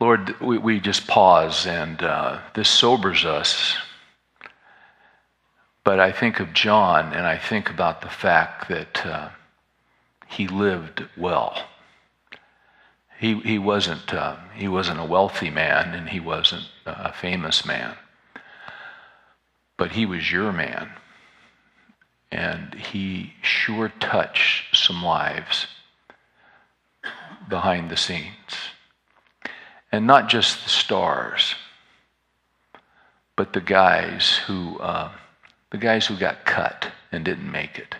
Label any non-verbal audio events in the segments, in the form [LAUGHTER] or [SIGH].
Lord, we, we just pause and uh, this sobers us. But I think of John and I think about the fact that uh, he lived well. He, he, wasn't, uh, he wasn't a wealthy man and he wasn't a famous man, but he was your man. And he sure touched some lives behind the scenes. And not just the stars, but the guys who, uh, the guys who got cut and didn't make it.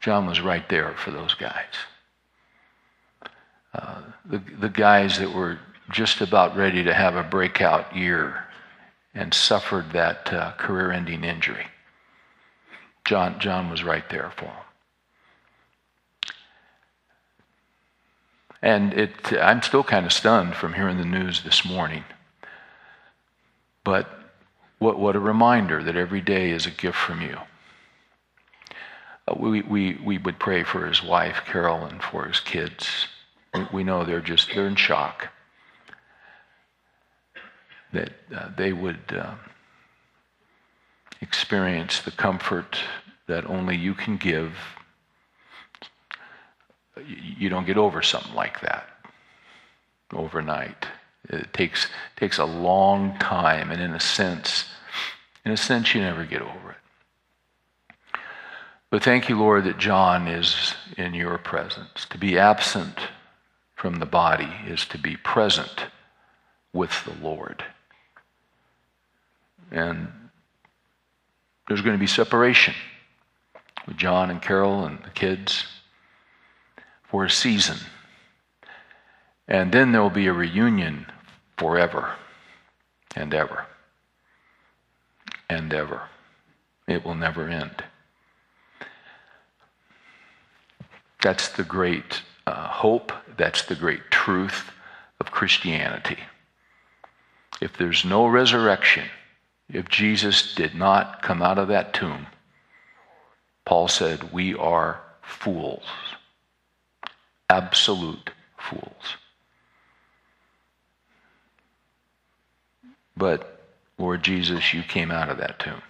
John was right there for those guys. Uh, the, the guys that were just about ready to have a breakout year and suffered that uh, career ending injury. John, John was right there for them. And it, I'm still kind of stunned from hearing the news this morning. But what, what a reminder that every day is a gift from you. We, we, we would pray for his wife, Carol, and for his kids. We, we know they're just, they're in shock. That uh, they would uh, experience the comfort that only you can give you don't get over something like that overnight. It takes takes a long time, and in a sense, in a sense, you never get over it. But thank you, Lord, that John is in your presence. To be absent from the body is to be present with the Lord. And there's going to be separation with John and Carol and the kids for a season. And then there will be a reunion forever and ever and ever. It will never end. That's the great uh, hope, that's the great truth of Christianity. If there's no resurrection, if Jesus did not come out of that tomb, Paul said, we are fools absolute fools. But, Lord Jesus, you came out of that tomb.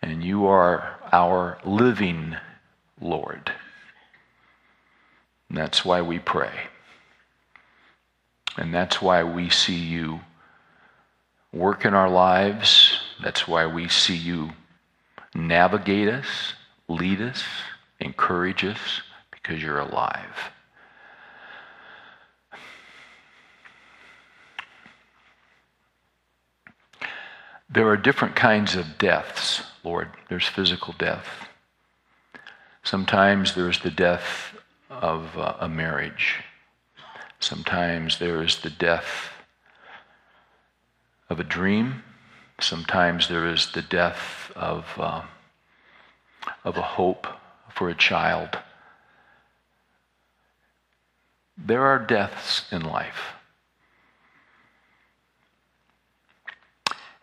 And you are our living Lord. And that's why we pray. And that's why we see you work in our lives. That's why we see you navigate us, lead us, encourage us because you're alive. There are different kinds of deaths, Lord. There's physical death. Sometimes there's the death of uh, a marriage. Sometimes there is the death of a dream. Sometimes there is the death of, uh, of a hope for a child. There are deaths in life.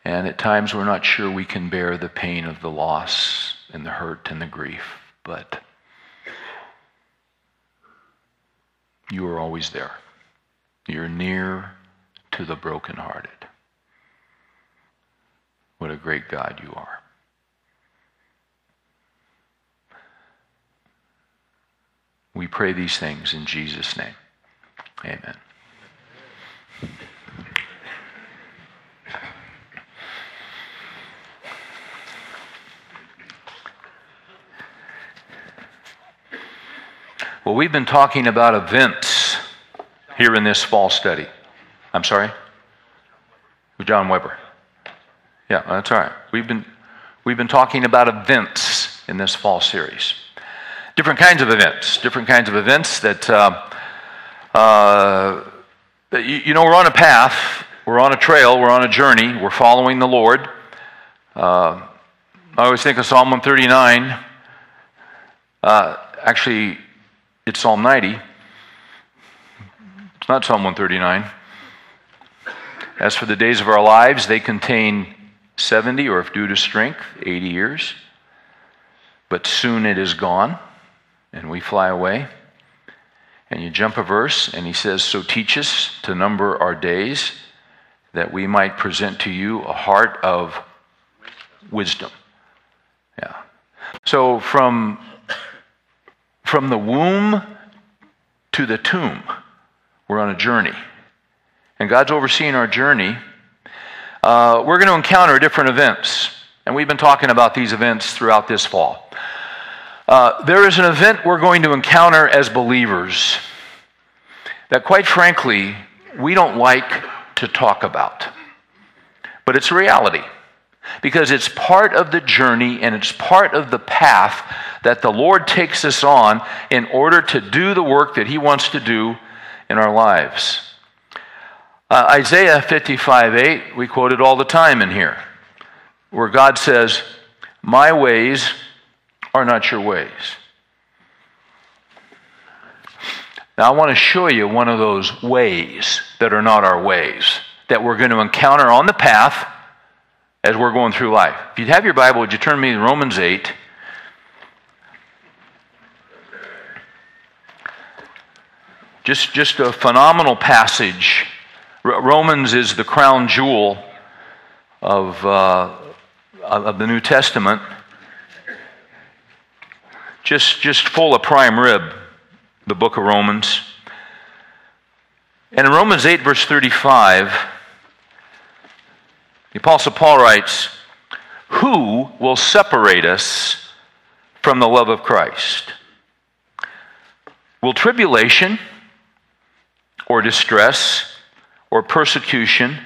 And at times we're not sure we can bear the pain of the loss and the hurt and the grief, but you are always there. You're near to the brokenhearted. What a great God you are. We pray these things in Jesus' name. Amen. Well, we've been talking about events here in this fall study. I'm sorry? John Weber. Yeah, that's all right. We've been, we've been talking about events in this fall series. Different kinds of events, different kinds of events that uh, uh, you, you, know, we're on a path, we're on a trail, we're on a journey, we're following the Lord. Uh, I always think of Psalm 139. Uh, actually, it's Psalm 90. It's not Psalm 139. As for the days of our lives, they contain 70, or if due to strength, 80 years. But soon it is gone, and we fly away. And you jump a verse, and he says, So teach us to number our days, that we might present to you a heart of wisdom. Yeah. So from, from the womb to the tomb, we're on a journey. And God's overseeing our journey. Uh, we're going to encounter different events. And we've been talking about these events throughout this fall. Uh, there is an event we're going to encounter as believers that, quite frankly, we don't like to talk about. But it's reality because it's part of the journey and it's part of the path that the Lord takes us on in order to do the work that He wants to do in our lives. Uh, Isaiah 55 8, we quote it all the time in here, where God says, My ways are not your ways. Now, I want to show you one of those ways that are not our ways that we're going to encounter on the path as we're going through life. If you'd have your Bible, would you turn me to Romans 8? Just, just a phenomenal passage. Romans is the crown jewel of, uh, of the New Testament just, just full of prime rib, the book of Romans. And in Romans 8, verse 35, the Apostle Paul writes, Who will separate us from the love of Christ? Will tribulation, or distress, or persecution,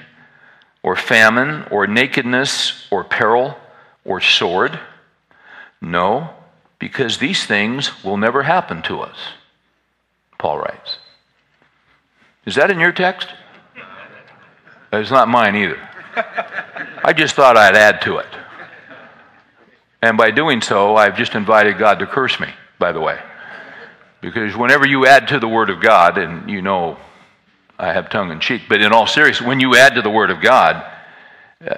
or famine, or nakedness, or peril, or sword? No because these things will never happen to us, Paul writes. Is that in your text? It's not mine either. I just thought I'd add to it. And by doing so, I've just invited God to curse me, by the way. Because whenever you add to the Word of God, and you know I have tongue in cheek, but in all seriousness, when you add to the Word of God, uh,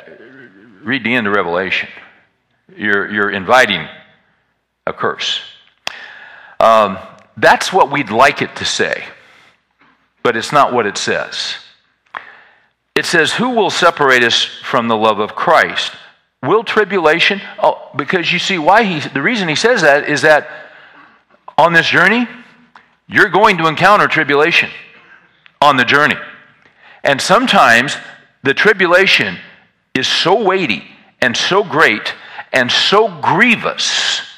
read the end of Revelation. You're, you're inviting a curse. Um, that's what we'd like it to say, but it's not what it says. It says, Who will separate us from the love of Christ? Will tribulation? Oh, because you see why he, the reason he says that is that on this journey, you're going to encounter tribulation on the journey. And sometimes the tribulation is so weighty and so great and so grievous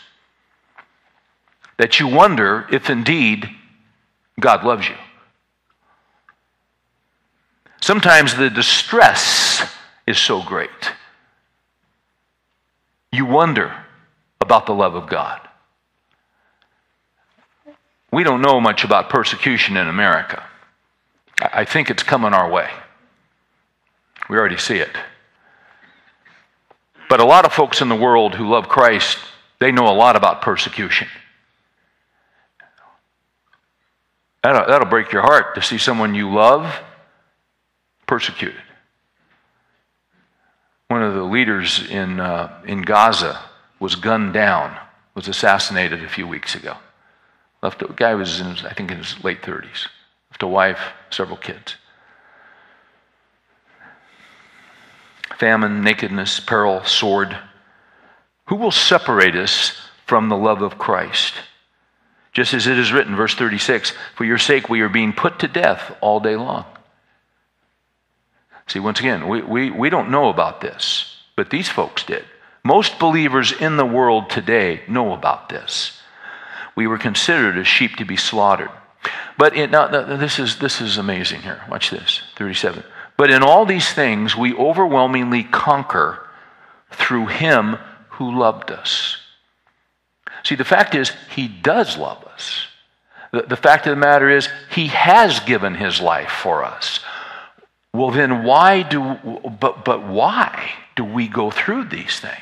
that you wonder if indeed God loves you. Sometimes the distress is so great. You wonder about the love of God. We don't know much about persecution in America. I think it's coming our way. We already see it. But a lot of folks in the world who love Christ, they know a lot about persecution. That'll, that'll break your heart to see someone you love persecuted. One of the leaders in, uh, in Gaza was gunned down, was assassinated a few weeks ago. Left a guy was in I think in his late 30s. Left a wife, several kids. Famine, nakedness, peril, sword. Who will separate us from the love of Christ? Just as it is written, verse 36 For your sake we are being put to death all day long. See, once again, we, we, we don't know about this, but these folks did. Most believers in the world today know about this. We were considered as sheep to be slaughtered. But in, now, this, is, this is amazing here. Watch this 37. But in all these things, we overwhelmingly conquer through him who loved us. See, the fact is, He does love us. The, the fact of the matter is, He has given His life for us. Well, then why do, but, but why do we go through these things?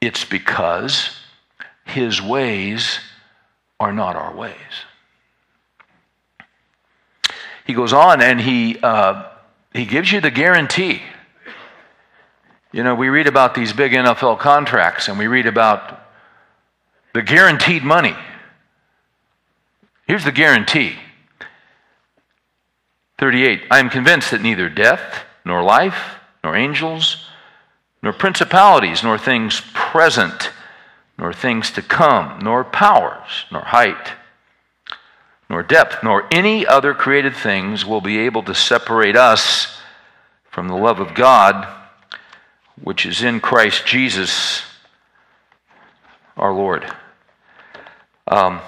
It's because His ways are not our ways. He goes on and he, uh, he gives you the guarantee. You know, we read about these big NFL contracts and we read about the guaranteed money. Here's the guarantee 38 I am convinced that neither death, nor life, nor angels, nor principalities, nor things present, nor things to come, nor powers, nor height, nor depth, nor any other created things will be able to separate us from the love of God, which is in Christ Jesus our Lord. Um,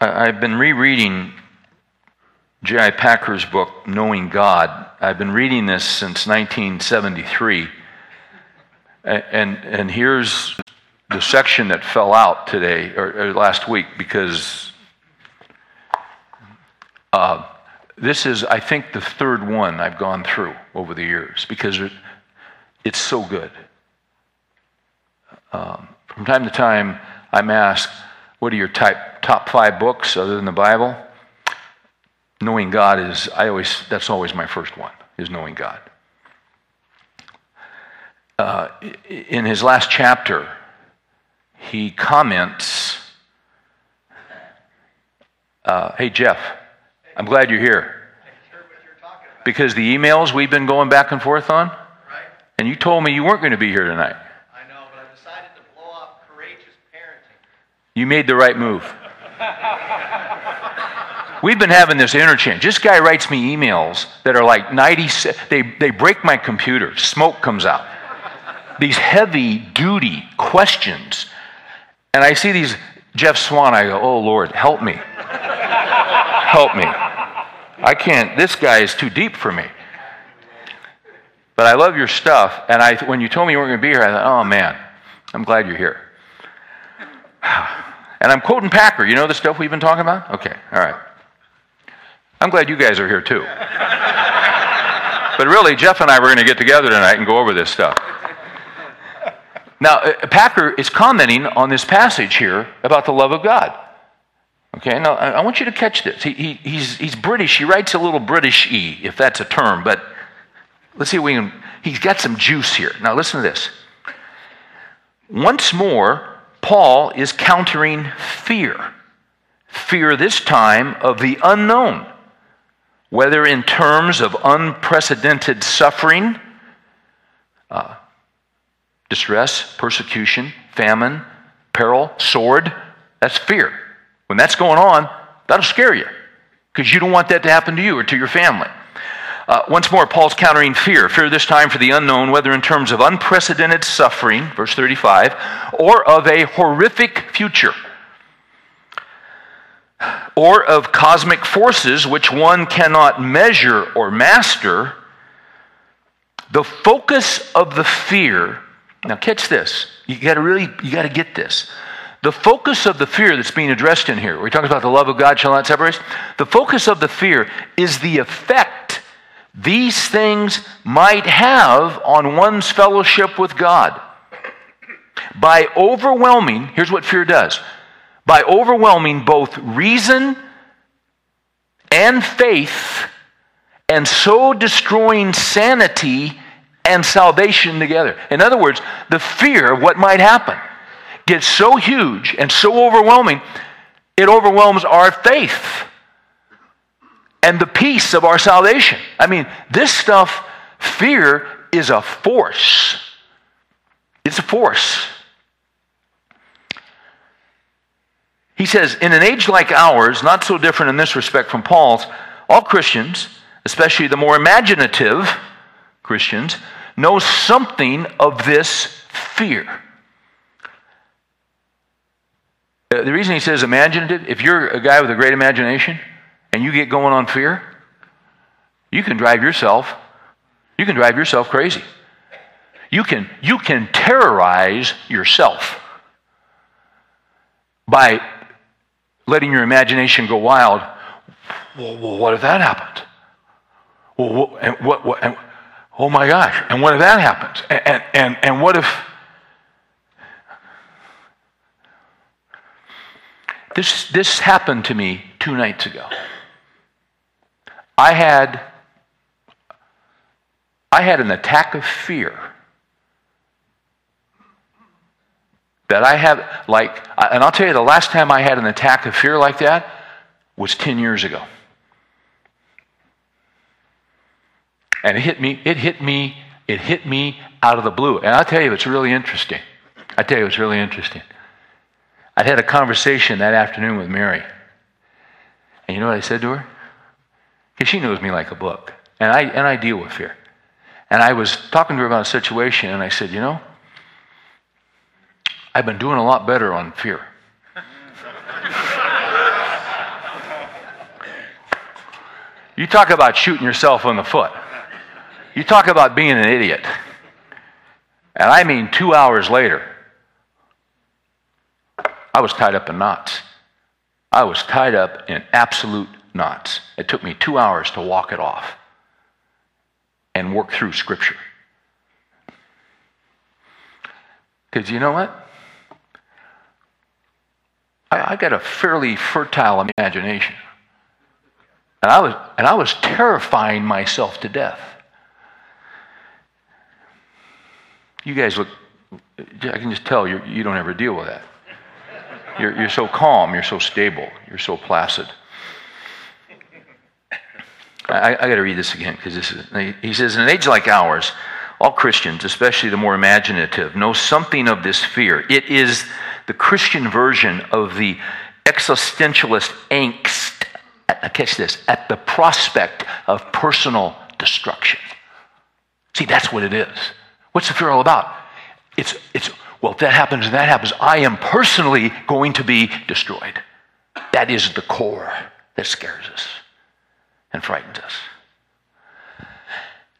I, have been rereading J.I. Packer's book, Knowing God. I've been reading this since 1973. And, and, and here's the section that fell out today or, or last week because uh, this is, I think, the third one I've gone through over the years because it, it's so good. Um, from time to time, I'm asked, What are your type, top five books other than the Bible? Knowing God is, I always, that's always my first one, is Knowing God. Uh, in his last chapter, he comments, uh, Hey, Jeff, I'm glad you're here. Because the emails we've been going back and forth on, and you told me you weren't going to be here tonight. You made the right move. We've been having this interchange. This guy writes me emails that are like 90, they, they break my computer, smoke comes out. These heavy duty questions. And I see these, Jeff Swan, I go, oh Lord, help me. help me. I can't, this guy is too deep for me. But I love your stuff. And I, when you told me you weren't going to be here, I thought, oh man, I'm glad you're here. [SIGHS] And I'm quoting Packer. You know the stuff we've been talking about? Okay, all right. I'm glad you guys are here too. [LAUGHS] but really, Jeff and I were going to get together tonight and go over this stuff. Now, uh, Packer is commenting on this passage here about the love of God. Okay, now I want you to catch this. He, he, he's, he's British. He writes a little British E, if that's a term, but let's see if we can. He's got some juice here. Now, listen to this. Once more, Paul is countering fear. Fear this time of the unknown, whether in terms of unprecedented suffering, uh, distress, persecution, famine, peril, sword. That's fear. When that's going on, that'll scare you because you don't want that to happen to you or to your family. Uh, once more, Paul's countering fear. Fear this time for the unknown, whether in terms of unprecedented suffering, verse 35, or of a horrific future, or of cosmic forces which one cannot measure or master. The focus of the fear, now catch this, you gotta really, you gotta get this. The focus of the fear that's being addressed in here, we talk about the love of God shall not separate us. The focus of the fear is the effect these things might have on one's fellowship with God. By overwhelming, here's what fear does by overwhelming both reason and faith, and so destroying sanity and salvation together. In other words, the fear of what might happen gets so huge and so overwhelming, it overwhelms our faith and the peace of our salvation. I mean, this stuff, fear is a force. It's a force. He says, in an age like ours, not so different in this respect from Paul's, all Christians, especially the more imaginative Christians, know something of this fear. Uh, the reason he says imaginative, if you're a guy with a great imagination, and you get going on fear, you can drive yourself, you can drive yourself crazy. You can, you can terrorize yourself by letting your imagination go wild. Well, what if that happened? Well, what, and what, what and, oh my gosh, and what if that happens? And, and, and what if this, this happened to me two nights ago. I had I had an attack of fear that I have, like, and I'll tell you, the last time I had an attack of fear like that was 10 years ago. And it hit me, it hit me, it hit me out of the blue. And I'll tell you, it's really interesting. I tell you, it's really interesting. I'd had a conversation that afternoon with Mary. And you know what I said to her? Because she knows me like a book. And I, and I deal with fear. And I was talking to her about a situation, and I said, You know, I've been doing a lot better on fear. you talk about shooting yourself in the foot. You talk about being an idiot. And I mean, two hours later, I was tied up in knots. I was tied up in absolute knots. It took me two hours to walk it off and work through Scripture. Because you know what? I, I, got a fairly fertile imagination. And I, was, and I was terrifying myself to death. You guys look, I can just tell you, you don't ever deal with that. You're, you're so calm, you're so stable, you're so placid. I, I got to read this again because this is, he says, in an age like ours, all Christians, especially the more imaginative, know something of this fear. It is the Christian version of the existentialist angst, at, catch this, at the prospect of personal destruction. See, that's what it is. What's the fear all about? It's, it's well, if that happens and that happens, I am personally going to be destroyed. That is the core that scares us and frightens us.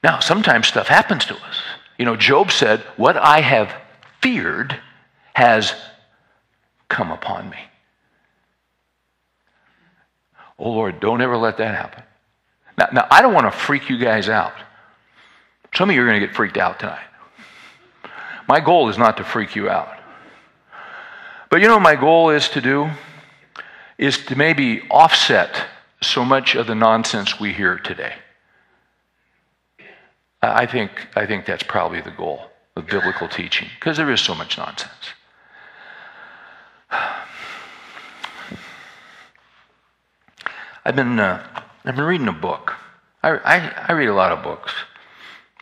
Now, sometimes stuff happens to us. You know, Job said, What I have feared has come upon me. Oh Lord, don't ever let that happen. Now, now I don't want to freak you guys out. Some of you are going to get freaked out tonight. My goal is not to freak you out. But you know my goal is to do? Is to maybe offset so much of the nonsense we hear today. I think, I think that's probably the goal of biblical teaching, because there is so much nonsense. I've been, uh, I've been reading a book. I, I, I read a lot of books.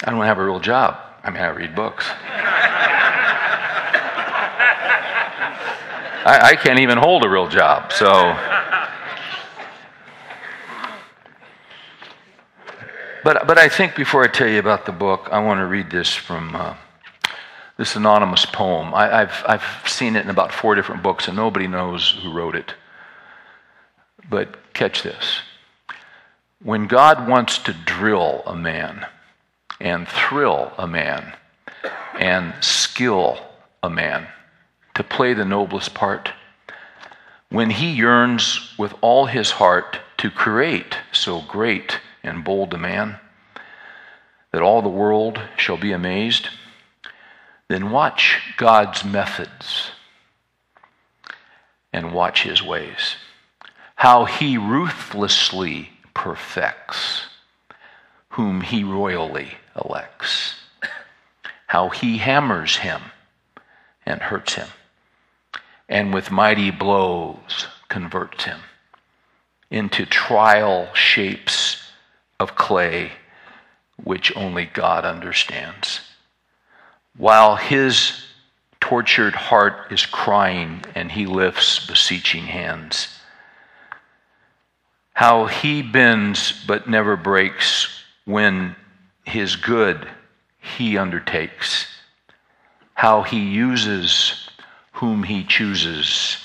I don't have a real job. I mean, I read books. [LAUGHS] I, I can't even hold a real job, so. But, but I think before I tell you about the book, I want to read this from uh, this anonymous poem. I, have I've seen it in about four different books, and nobody knows who wrote it. But catch this. When God wants to drill a man, and thrill a man and skill a man to play the noblest part. When he yearns with all his heart to create so great and bold a man that all the world shall be amazed, then watch God's methods and watch his ways. How he ruthlessly perfects whom he royally elects, how he hammers him and hurts him, and with mighty blows converts him into trial shapes of clay which only God understands. While his tortured heart is crying and he lifts beseeching hands. How he bends but never breaks when his good he undertakes, how he uses whom he chooses,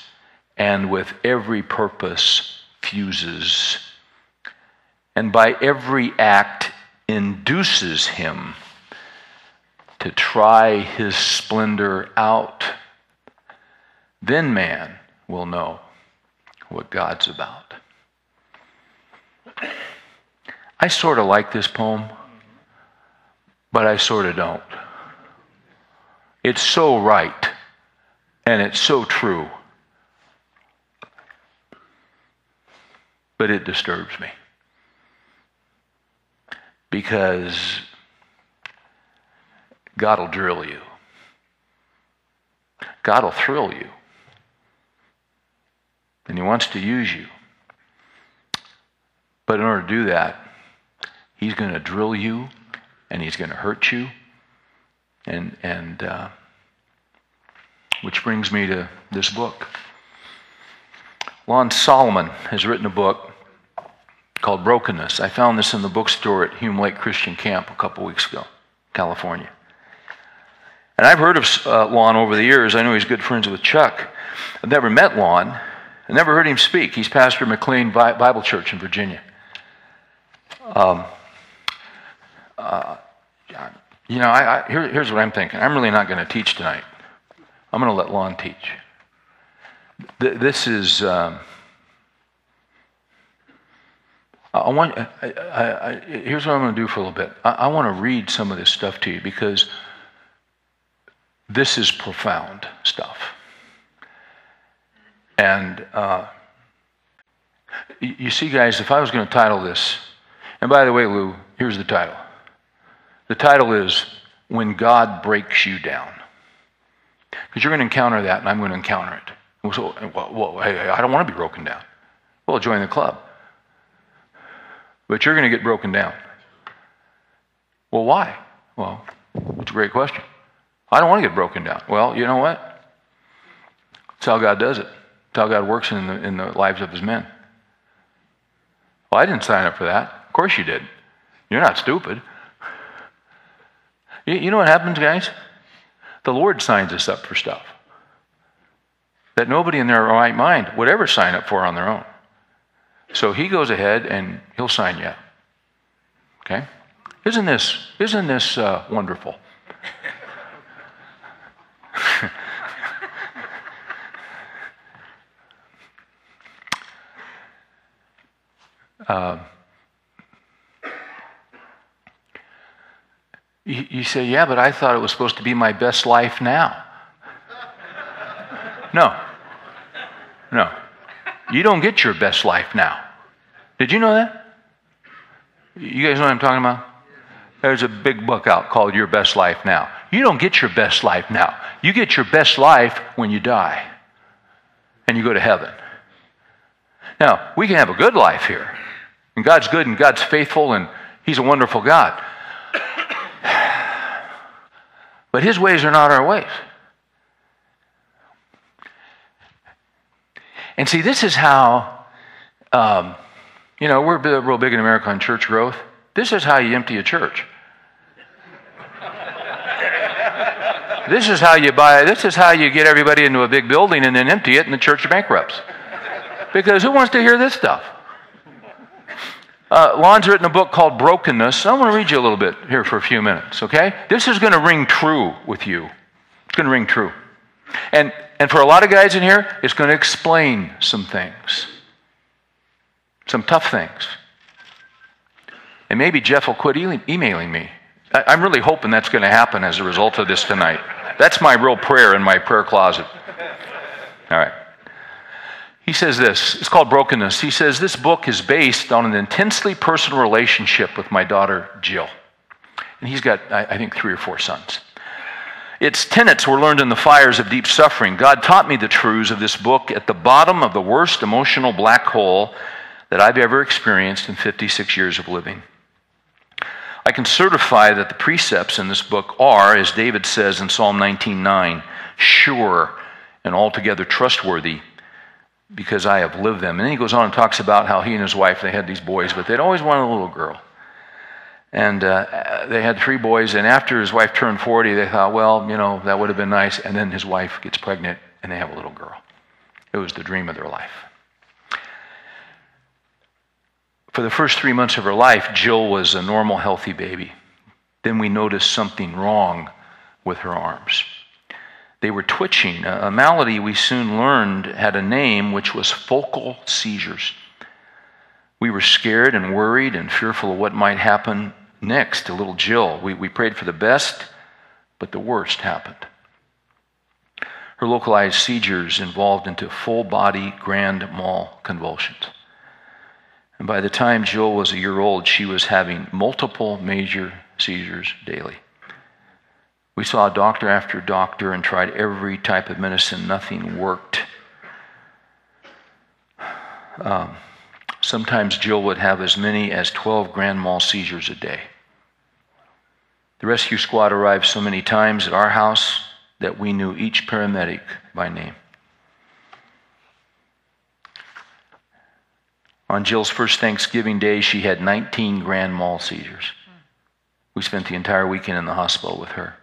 and with every purpose fuses, and by every act induces him to try his splendor out. Then man will know what God's about. I sort of like this poem but I sort of don't. It's so right and it's so true, but it disturbs me because God will drill you. God will thrill you. And He wants to use you. But in order to do that, He's going to drill you and He's going to hurt you. And, and uh, which brings me to this book. Lon Solomon has written a book called Brokenness. I found this in the bookstore at Hume Lake Christian Camp a couple weeks ago, California. And I've heard of uh, Lon over the years. I know he's good friends with Chuck. I've never met Lon. I never heard him speak. He's pastor McLean Bible Church in Virginia. Um, uh, you know, I, I, here, here's what I'm thinking. I'm really not going to teach tonight. I'm going to let Lon teach. Th- this is. Um, I want. I, I, here's what I'm going to do for a little bit. I, want to read some of this stuff to you because this is profound stuff. And uh, you see, guys, if I was going to title this, and by the way, Lou, here's the title. The title is When God Breaks You Down. Because you're going to encounter that, and I'm going to encounter it. So, well, well, hey, I don't want to be broken down. Well, join the club. But you're going to get broken down. Well, why? Well, it's a great question. I don't want to get broken down. Well, you know what? That's how God does it. That's how God works in the, in the lives of his men. Well, I didn't sign up for that. Of course you did. You're not stupid. You, you know what happens, guys? The Lord signs us up for stuff that nobody in their right mind would ever sign up for on their own. So he goes ahead and he'll sign you. Okay? Isn't this, isn't this uh, wonderful? uh, [LAUGHS] You, you say, yeah, but I thought it was supposed to be my best life now. [LAUGHS] No. No. You don't get your best life now. Did you know that? You guys know what I'm talking about? There's a big book out called Your Best Life Now. You don't get your best life now. You get your best life when you die and you go to heaven. Now, we can have a good life here. And God's good and God's faithful and He's a wonderful God. [SIGHS] But his ways are not our ways. And see, this is how, um, you know, we're real big in America on church growth. This is how you empty a church. this is how you buy, this is how you get everybody into a big building and then empty it and the church bankrupts. Because who wants to hear this stuff? Uh, Lon's written a book called Brokenness. I want to read you a little bit here for a few minutes, okay? This is going to ring true with you. It's going to ring true. And, and for a lot of guys in here, it's going to explain some things, some tough things. And maybe Jeff will quit e- emailing me. I, I'm really hoping that's going to happen as a result of this tonight. That's my real prayer in my prayer closet. All right. He says this it's called Brokenness. He says, This book is based on an intensely personal relationship with my daughter, Jill. And he's got, I think, three or four sons. Its tenets were learned in the fires of deep suffering. God taught me the truths of this book at the bottom of the worst emotional black hole that I've ever experienced in 56 years of living. I can certify that the precepts in this book are, as David says in Psalm 19:9, sure and altogether trustworthy because I have lived them. And then he goes on and talks about how he and his wife, they had these boys, but they'd always wanted a little girl. And uh, they had three boys, and after his wife turned 40, they thought, well, you know, that would have been nice. And then his wife gets pregnant, and they have a little girl. It was the dream of their life. For the first three months of her life, Jill was a normal, healthy baby. Then we noticed something wrong with her arms. They were twitching, a malady we soon learned had a name, which was focal seizures. We were scared and worried and fearful of what might happen next to little Jill. We, we prayed for the best, but the worst happened. Her localized seizures evolved into full body grand mal convulsions. And by the time Jill was a year old, she was having multiple major seizures daily. We saw doctor after doctor and tried every type of medicine. Nothing worked. Um, sometimes Jill would have as many as 12 grand mal seizures a day. The rescue squad arrived so many times at our house that we knew each paramedic by name. On Jill's first Thanksgiving Day, she had 19 grand mal seizures. We spent the entire weekend in the hospital with her.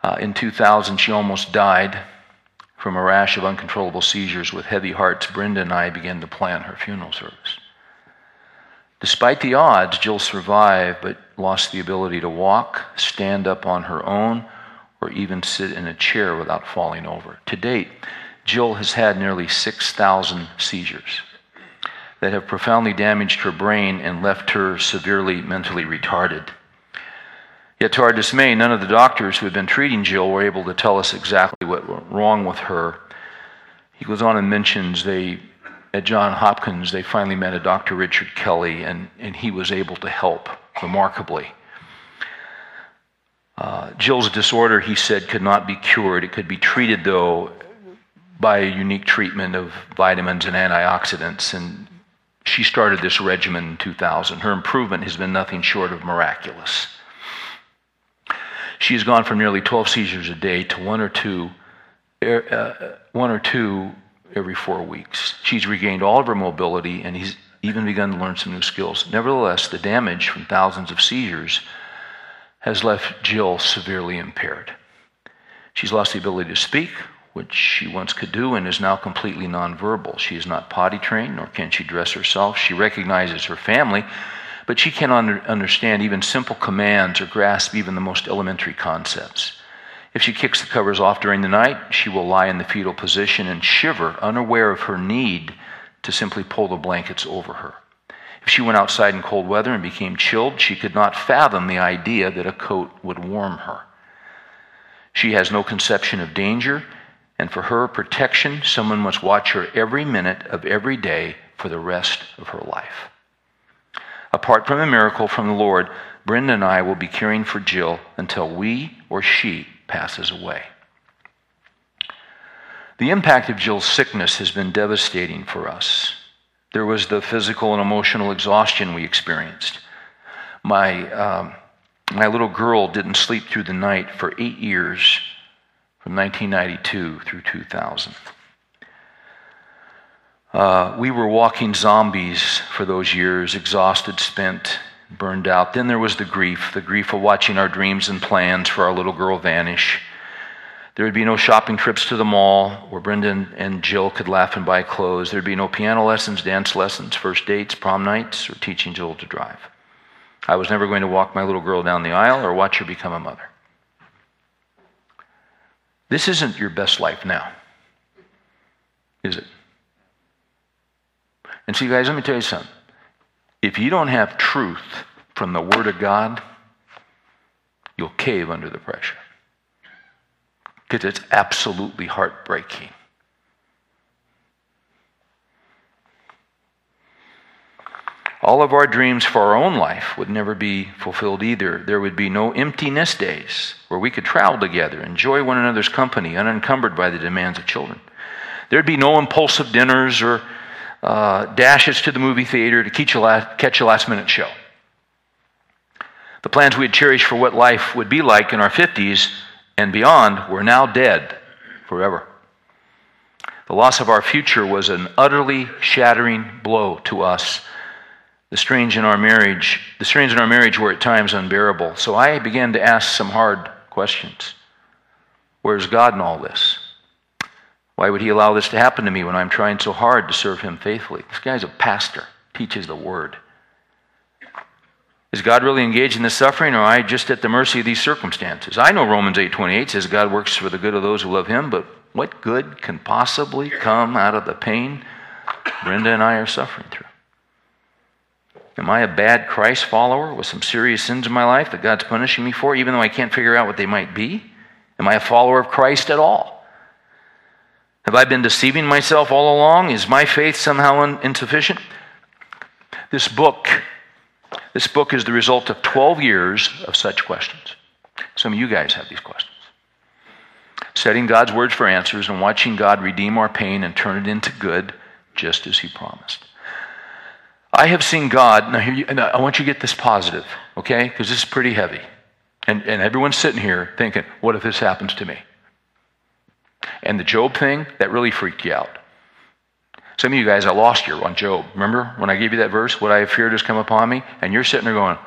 Uh, in 2000, she almost died from a rash of uncontrollable seizures. With heavy hearts, Brenda and I began to plan her funeral service. Despite the odds, Jill survived but lost the ability to walk, stand up on her own, or even sit in a chair without falling over. To date, Jill has had nearly 6,000 seizures that have profoundly damaged her brain and left her severely mentally retarded. Yet, to our dismay, none of the doctors who had been treating Jill were able to tell us exactly what went wrong with her. He goes on and mentions they, at John Hopkins, they finally met a Dr. Richard Kelley, and, and he was able to help remarkably. Uh, Jill's disorder, he said, could not be cured. It could be treated, though, by a unique treatment of vitamins and antioxidants. And she started this regimen in 2000. Her improvement has been nothing short of miraculous. She has gone from nearly 12 seizures a day to one or two, er, uh, one or two every four weeks. She's regained all of her mobility and he's even begun to learn some new skills. Nevertheless, the damage from thousands of seizures has left Jill severely impaired. She's lost the ability to speak, which she once could do and is now completely nonverbal. She is not potty trained, nor can she dress herself. She recognizes her family, but she cannot understand even simple commands or grasp even the most elementary concepts. If she kicks the covers off during the night, she will lie in the fetal position and shiver, unaware of her need to simply pull the blankets over her. If she went outside in cold weather and became chilled, she could not fathom the idea that a coat would warm her. She has no conception of danger and for her protection, someone must watch her every minute of every day for the rest of her life. Apart from a miracle from the Lord, Brenda and I will be caring for Jill until we or she passes away. The impact of Jill's sickness has been devastating for us. There was the physical and emotional exhaustion we experienced. My, um, my little girl didn't sleep through the night for eight years from 1992 through 2000. Uh, we were walking zombies for those years, exhausted, spent, burned out. Then there was the grief the grief of watching our dreams and plans for our little girl vanish. There would be no shopping trips to the mall where Brenda and Jill could laugh and buy clothes. There'd be no piano lessons, dance lessons, first dates, prom nights, or teaching Jill to drive. I was never going to walk my little girl down the aisle or watch her become a mother. This isn't your best life now, is it? And see, guys, let me tell you something. If you don't have truth from the Word of God, you'll cave under the pressure. Because it's absolutely heartbreaking. All of our dreams for our own life would never be fulfilled either. There would be no emptiness days where we could travel together, enjoy one another's company, unencumbered by the demands of children. There'd be no impulsive dinners or uh, dashes to the movie theater to catch a, last, catch a last minute show. The plans we had cherished for what life would be like in our 50s and beyond were now dead forever. The loss of our future was an utterly shattering blow to us the strains in our marriage, the strains in our marriage were at times unbearable. So I began to ask some hard questions. Where's God in all this? Why would he allow this to happen to me when I'm trying so hard to serve him faithfully? This guy's a pastor, teaches the word. Is God really engaged in this suffering, or am I just at the mercy of these circumstances? I know Romans 8:28 says God works for the good of those who love him, but what good can possibly come out of the pain Brenda and I are suffering through? Am I a bad Christ follower with some serious sins in my life that God's punishing me for, even though I can't figure out what they might be? Am I a follower of Christ at all? Have I been deceiving myself all along? Is my faith somehow insufficient? This book, this book is the result of 12 years of such questions. Some of you guys have these questions. Setting God's words for answers and watching God redeem our pain and turn it into good, just as He promised. I have seen God, now, you, I want you to get this positive, okay? Because this is pretty heavy. And, and everyone's sitting here thinking, what if this happens to me? And the Job thing, that really freaked you out. Some of you guys, I lost you on Job. Remember when I gave you that verse? What I have feared has come upon me? And you're sitting there going,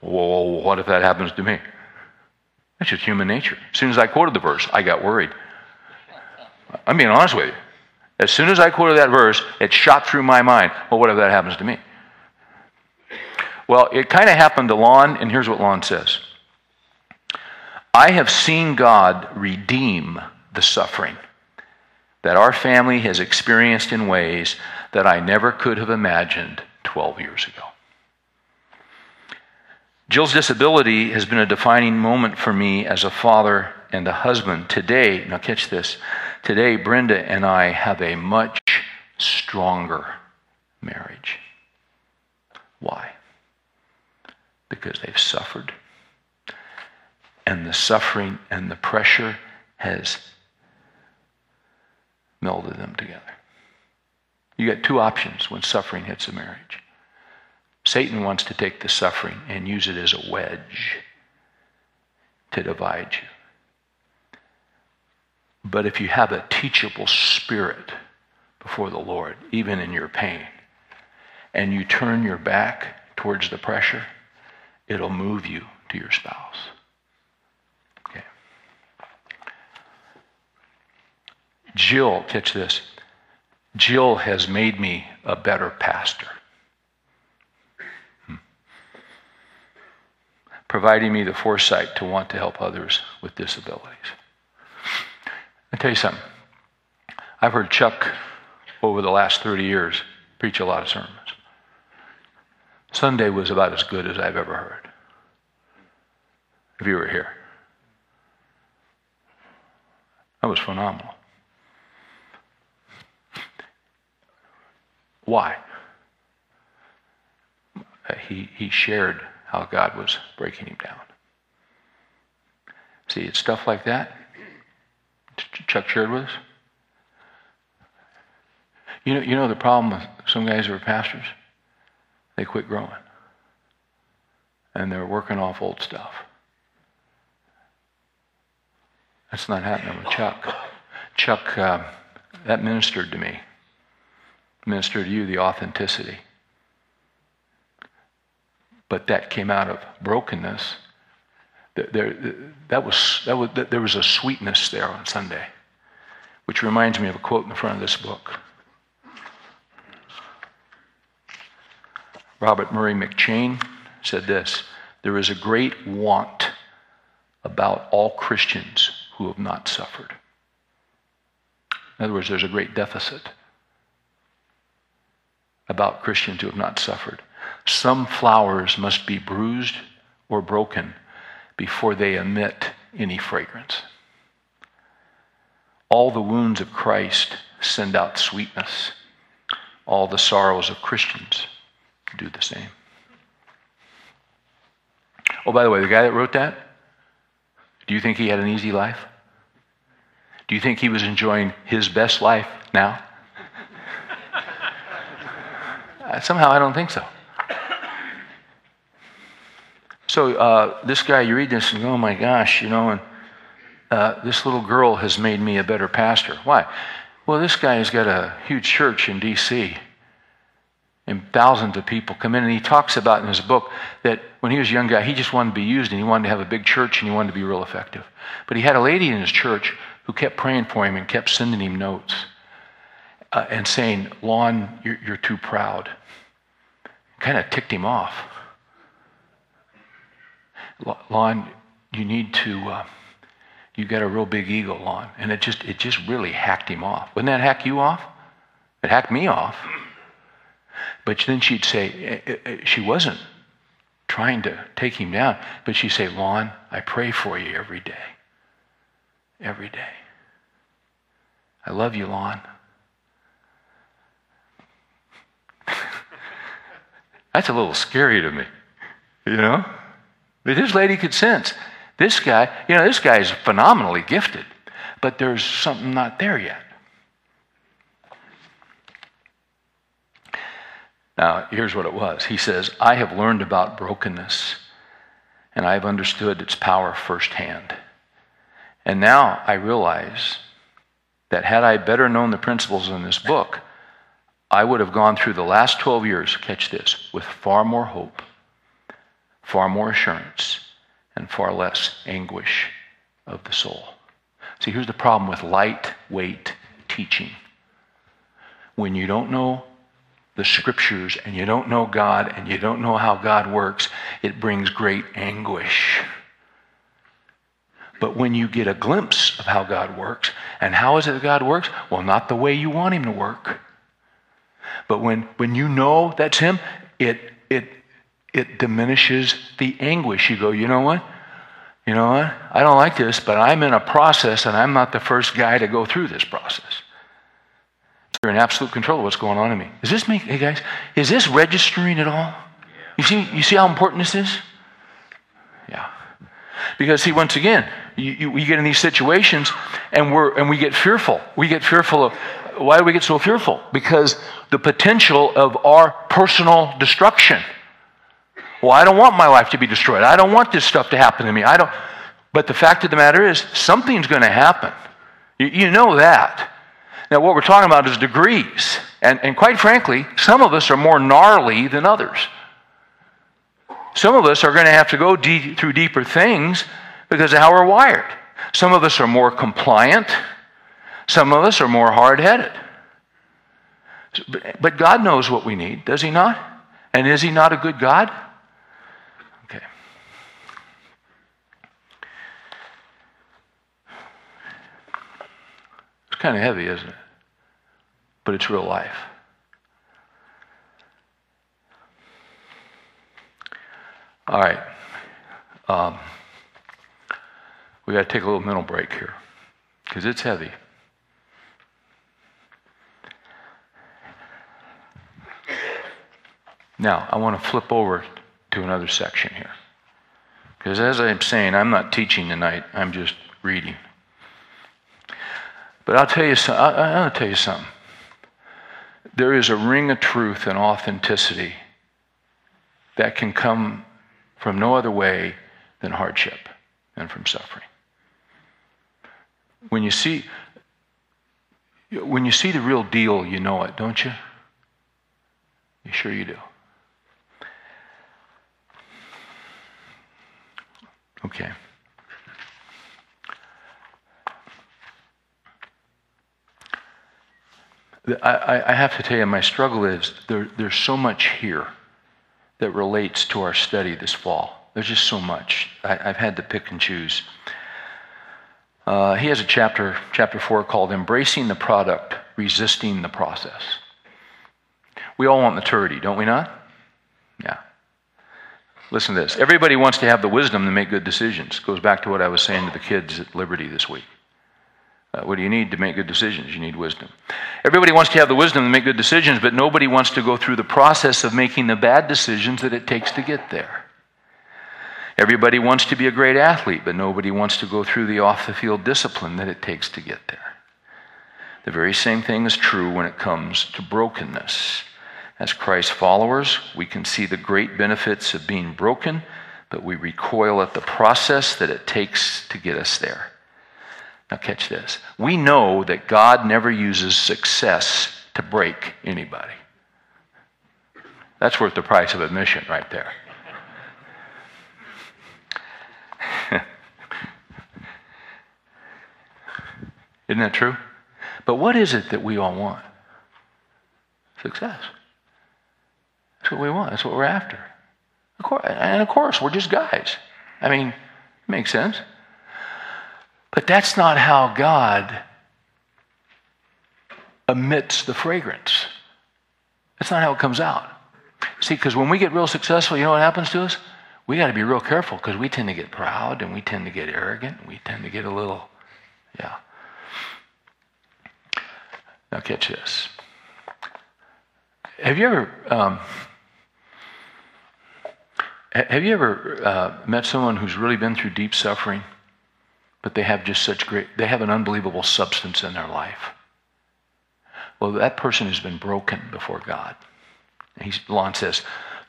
whoa, what if that happens to me? That's just human nature. As soon as I quoted the verse, I got worried. I'm being honest with you. As soon as I quoted that verse, it shot through my mind, well, what if that happens to me? Well, it kind of happened to Lon, and here's what Lon says I have seen God redeem the suffering that our family has experienced in ways that I never could have imagined 12 years ago. Jill's disability has been a defining moment for me as a father and a husband. Today, now catch this, today Brenda and I have a much stronger marriage. Why? Because they've suffered. And the suffering and the pressure has melded them together. You got two options when suffering hits a marriage. Satan wants to take the suffering and use it as a wedge to divide you. But if you have a teachable spirit before the Lord, even in your pain, and you turn your back towards the pressure, it'll move you to your spouse. Jill, catch this, Jill has made me a better pastor. Hmm. Providing me the foresight to want to help others with disabilities. i tell you something. I've heard Chuck over the last 30 years preach a lot of sermons. Sunday was about as good as I've ever heard. If you were here, that was phenomenal. Why? He, he shared how God was breaking him down. See, it's stuff like that Chuck shared with us. You know, you know the problem with some guys who are pastors? They quit growing. And they're working off old stuff. That's not happening with Chuck. Chuck, uh, that ministered to me minister to you the authenticity. But that came out of brokenness. There, that was, that was, there was a sweetness there on Sunday, which reminds me of a quote in the front of this book. Robert Murray McCheyne said this There is a great want about all Christians who have not suffered. In other words, there's a great deficit about Christians who have not suffered. Some flowers must be bruised or broken before they emit any fragrance. All the wounds of Christ send out sweetness. All the sorrows of Christians do the same. Oh, by the way, the guy that wrote that, do you think he had an easy life? Do you think he was enjoying his best life now? Somehow I don't think so. So uh, this guy, you read this and go, oh my gosh, you know, and uh, this little girl has made me a better pastor. Why? Well, this guy has got a huge church in D.C. And thousands of people come in, and he talks about in his book that when he was a young guy, he just wanted to be used, and he wanted to have a big church, and he wanted to be real effective. But he had a lady in his church who kept praying for him and kept sending him notes uh, and saying, Lon, you're, you're too proud kind of ticked him off. Lon, you need to, uh, you got a real big ego, Lon. And it just, it just really hacked him off. Wouldn't that hack you off? It hacked me off. But then she'd say, eh, eh, eh, she wasn't trying to take him down, but she'd say, Lon, I pray for you every day. Every day. I love you, Lon. That's a little scary to me, you know? But this lady could sense This guy, you know, this guy is phenomenally gifted, but there's something not there yet. Now, here's what it was. He says, I have learned about brokenness, and I have understood its power firsthand. And now I realize that had I better known the principles in this book, I would have gone through the last 12 years, catch this, with far more hope, far more assurance, and far less anguish of the soul. See, here's the problem with lightweight teaching. When you don't know the scriptures and you don't know God and you don't know how God works, it brings great anguish. But when you get a glimpse of how God works, and how is it that God works? Well, not the way you want Him to work. But when, when you know that's Him, it, it, it diminishes the anguish. You go, you know what? You know what? I don't like this, but I'm in a process, and I'm not the first guy to go through this process. You're in absolute control of what's going on in me. Is this me? Hey guys, is this registering at all? You see, you see how important this is? Yeah. Because see, once again, you, you, we get in these situations and we're and we get fearful. We get fearful of why do we get so fearful? Because the potential of our personal destruction. Well, I don't want my life to be destroyed. I don't want this stuff to happen to me. I don't. But the fact of the matter is, something's going to happen. You, you know that. Now, what we're talking about is degrees. And, and quite frankly, some of us are more gnarly than others. Some of us are going to have to go through deeper things because of how we're wired. Some of us are more compliant. Some of us are more hard headed. But God knows what we need, does He not? And is He not a good God? Okay. It's kind of heavy, isn't it? But it's real life. All right. Um, we got to take a little mental break here because it's heavy. Now, I want to flip over to another section here. Because as I'm saying, I'm not teaching tonight, I'm just reading. But I'll tell you, I'll tell you something. There is a ring of truth and authenticity that can come from no other way than hardship and from suffering. When you see when you see the real deal, you know it, don't you? You sure you do. Okay. I, I, have to tell you, my struggle is there, there's so much here that relates to our study this fall. There's just so much. I, have had to pick and choose. Uh, he has a chapter, chapter four, called Embracing the Product, Resisting the Process. We all want maturity, don't we not? Yeah. Listen to this. Everybody wants to have the wisdom to make good decisions. Goes back to what I was saying to the kids at Liberty this week. Uh, what do you need to make good decisions? You need wisdom. Everybody wants to have the wisdom to make good decisions, but nobody wants to go through the process of making the bad decisions that it takes to get there. Everybody wants to be a great athlete, but nobody wants to go through the off the field discipline that it takes to get there. The very same thing is true when it comes to brokenness. As Christ's followers, we can see the great benefits of being broken, but we recoil at the process that it takes to get us there. Now, catch this. We know that God never uses success to break anybody. That's worth the price of admission right there. [LAUGHS] Isn't that true? But what is it that we all want? Success. What we want. That's what we're after. Of course, and of course, we're just guys. I mean, it makes sense. But that's not how God emits the fragrance. That's not how it comes out. See, because when we get real successful, you know what happens to us? We got to be real careful because we tend to get proud and we tend to get arrogant and we tend to get a little, yeah. Now, catch this. Have you ever, um, Have you ever uh, met someone who's really been through deep suffering, but they have just such great, they have an unbelievable substance in their life? Well, that person has been broken before God. He's, Lon says,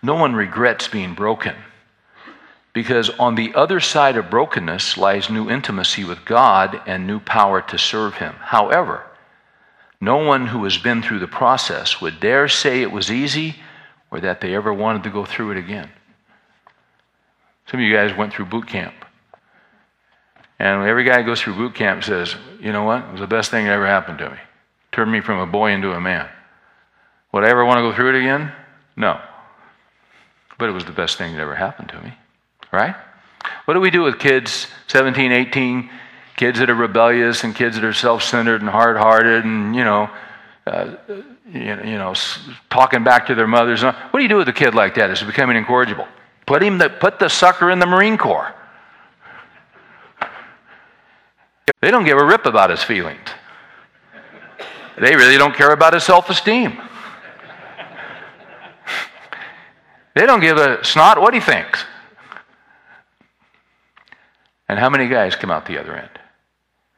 no one regrets being broken because on the other side of brokenness lies new intimacy with God and new power to serve Him. However, no one who has been through the process would dare say it was easy or that they ever wanted to go through it again. Some of you guys went through boot camp. And every guy goes through boot camp says, you know what? It was the best thing that ever happened to me. Turned me from a boy into a man. Would I ever want to go through it again? No. But it was the best thing that ever happened to me. Right? What do we do with kids, 17, 18, kids that are rebellious and kids that are self centered and hard hearted and, you know, uh, you, know, talking back to their mothers? What do you do with a kid like that? Is becoming incorrigible? Put, him the, put the sucker in the Marine Corps. They don't give a rip about his feelings. They really don't care about his self esteem. They don't give a snot what he thinks. And how many guys come out the other end?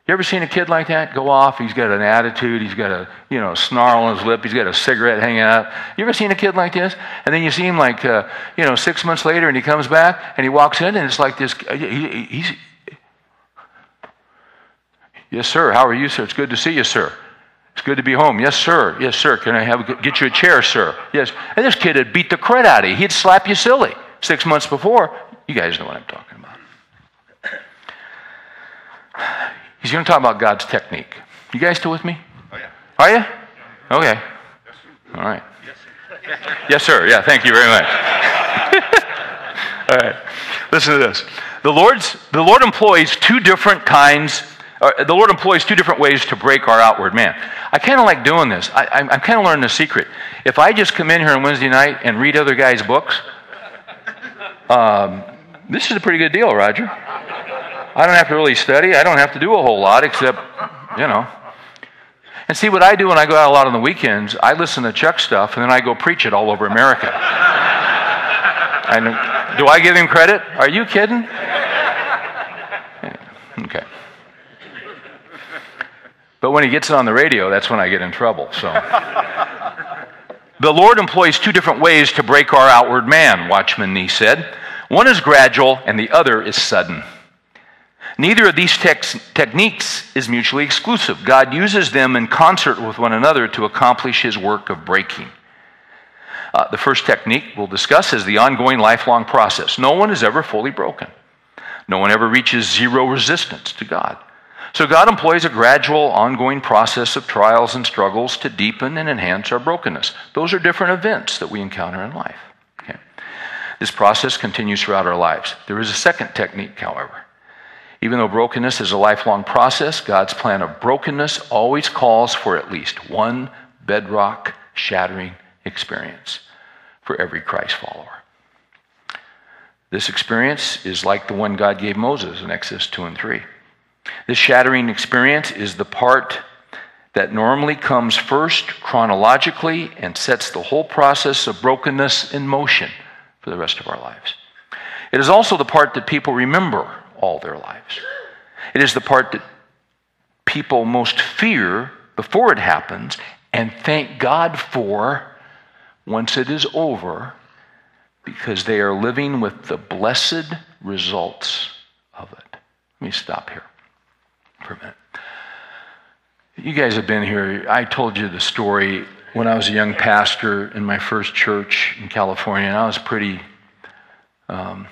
You ever seen a kid like that go off? He's got an attitude. He's got a you know snarl on his lip. He's got a cigarette hanging out. You ever seen a kid like this? And then you see him like uh, you know six months later, and he comes back and he walks in, and it's like this. He, he's yes, sir. How are you, sir? It's good to see you, sir. It's good to be home. Yes, sir. Yes, sir. Can I have get you a chair, sir? Yes. And this kid had beat the crud out of you. He'd slap you silly six months before. You guys know what I'm talking about. He's going to talk about God's technique. You guys still with me? Oh yeah. Are you? Okay. All right. Yes, sir. Yeah. Thank you very much. [LAUGHS] All right. Listen to this. The Lord's the Lord employs two different kinds the Lord employs two different ways to break our outward man. I kind of like doing this. I, am kind of learning the secret. If I just come in here on Wednesday night and read other guys' books, um, this is a pretty good deal, Roger. I don't have to really study. I don't have to do a whole lot except, you know. And see what I do when I go out a lot on the weekends, I listen to Chuck stuff and then I go preach it all over America. and do I give him credit? Are you kidding? Okay. But when he gets it on the radio, that's when I get in trouble. So. the Lord employs two different ways to break our outward man, Watchman Nee said. One is gradual, and the other is sudden. Neither of these tex- techniques is mutually exclusive. God uses them in concert with one another to accomplish his work of breaking. Uh, the first technique we'll discuss is the ongoing lifelong process. No one is ever fully broken, no one ever reaches zero resistance to God. So God employs a gradual, ongoing process of trials and struggles to deepen and enhance our brokenness. Those are different events that we encounter in life. Okay. This process continues throughout our lives. There is a second technique, however. Even though brokenness is a lifelong process, God's plan of brokenness always calls for at least one bedrock shattering experience for every Christ follower. This experience is like the one God gave Moses in Exodus 2 and 3. This shattering experience is the part that normally comes first chronologically and sets the whole process of brokenness in motion for the rest of our lives. It is also the part that people remember all their lives. It is the part that people most fear before it happens and thank God for once it is over because they are living with the blessed results of it. Let me stop here for a minute. You guys have been here. I told you the story when I was a young pastor in my first church in California, and I was pretty. Um,